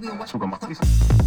baby my watch